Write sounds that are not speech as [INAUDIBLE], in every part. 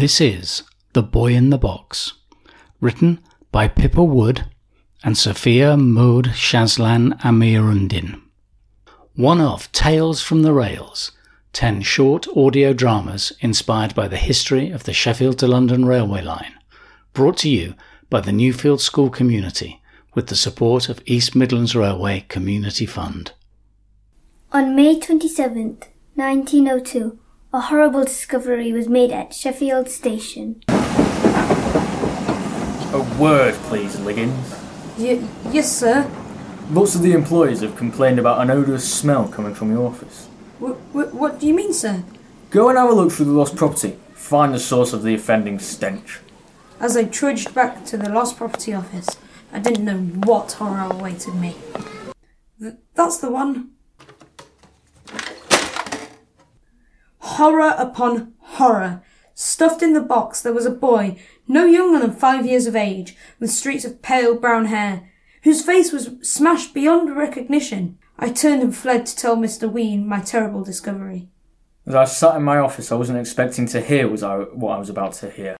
This is The Boy in the Box, written by Pippa Wood and Sophia Maud Shazlan Amirundin. One of Tales from the Rails, 10 short audio dramas inspired by the history of the Sheffield to London railway line, brought to you by the Newfield School community with the support of East Midlands Railway Community Fund. On May 27th, 1902, a horrible discovery was made at Sheffield Station. A word, please, Liggins. Y- yes, sir. Lots of the employees have complained about an odorous smell coming from your office. W- w- what do you mean, sir? Go and have a look through the lost property. Find the source of the offending stench. As I trudged back to the lost property office, I didn't know what horror awaited me. Th- that's the one. Horror upon horror. Stuffed in the box, there was a boy, no younger than five years of age, with streaks of pale brown hair, whose face was smashed beyond recognition. I turned and fled to tell Mr. Ween my terrible discovery. As I sat in my office, I wasn't expecting to hear was I, what I was about to hear.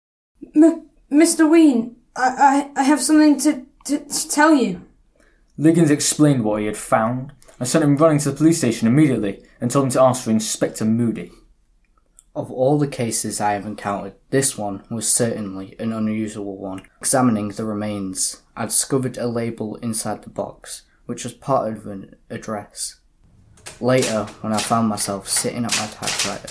M- Mr. Ween, I, I, I have something to, to, to tell you. Liggins explained what he had found. I sent him running to the police station immediately and told him to ask for Inspector Moody. Of all the cases I have encountered, this one was certainly an unusual one. Examining the remains, I discovered a label inside the box, which was part of an address. Later, when I found myself sitting at my typewriter,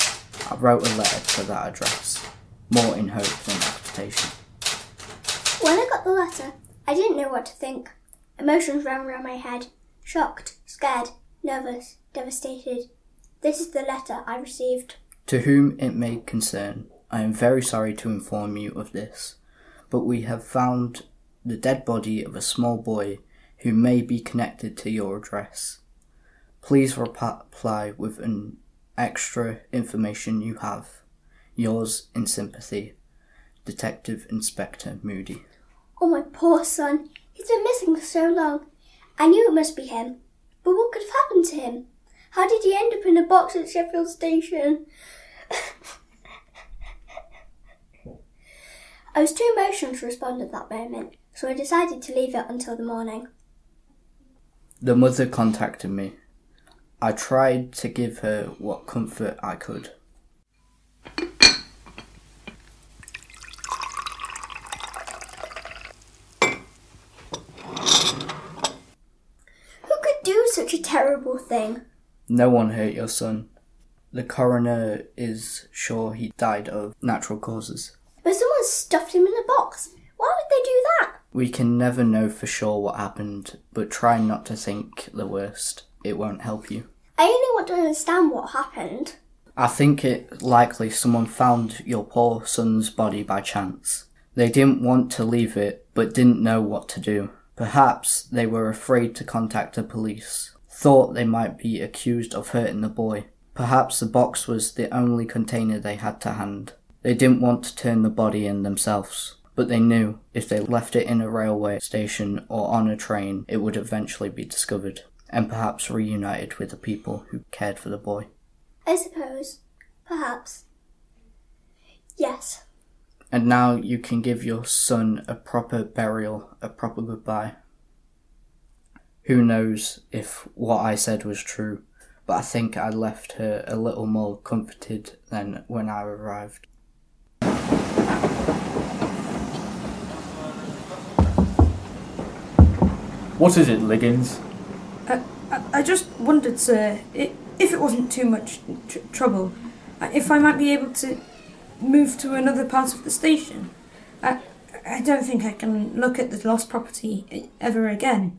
I wrote a letter to that address, more in hope than expectation. When I got the letter, I didn't know what to think. Emotions ran round my head shocked, scared, nervous, devastated. This is the letter I received. To whom it may concern, I am very sorry to inform you of this, but we have found the dead body of a small boy who may be connected to your address. Please reply with an extra information you have. Yours in sympathy, Detective Inspector Moody. Oh, my poor son. He's been missing for so long. I knew it must be him. But what could have happened to him? How did he end up in a box at Sheffield Station? [LAUGHS] I was too emotional to respond at that moment, so I decided to leave it until the morning. The mother contacted me. I tried to give her what comfort I could. Who could do such a terrible thing? No one hurt your son. The coroner is sure he died of natural causes. But someone stuffed him in a box. Why would they do that? We can never know for sure what happened, but try not to think the worst. It won't help you. I only want to understand what happened. I think it likely someone found your poor son's body by chance. They didn't want to leave it, but didn't know what to do. Perhaps they were afraid to contact the police, thought they might be accused of hurting the boy. Perhaps the box was the only container they had to hand. They didn't want to turn the body in themselves, but they knew if they left it in a railway station or on a train, it would eventually be discovered, and perhaps reunited with the people who cared for the boy. I suppose. Perhaps. Yes. And now you can give your son a proper burial, a proper goodbye. Who knows if what I said was true, but I think I left her a little more comforted than when I arrived. What is it, Liggins? I, I, I just wondered, sir, if it wasn't too much tr- trouble, if I might be able to move to another part of the station. I, I don't think I can look at the lost property ever again.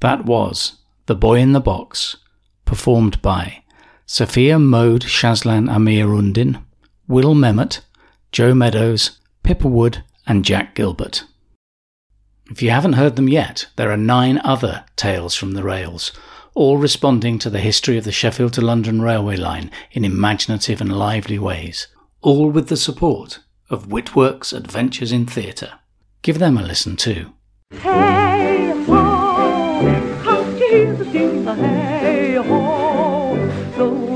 That was The Boy in the Box, performed by Sophia Mode Shazlan Amirundin, Will Memmott, Joe Meadows, Pippa Wood, and Jack Gilbert. If you haven't heard them yet, there are nine other Tales from the Rails, all responding to the history of the Sheffield to London railway line in imaginative and lively ways, all with the support of Whitworks Adventures in Theatre. Give them a listen too. Hey ho,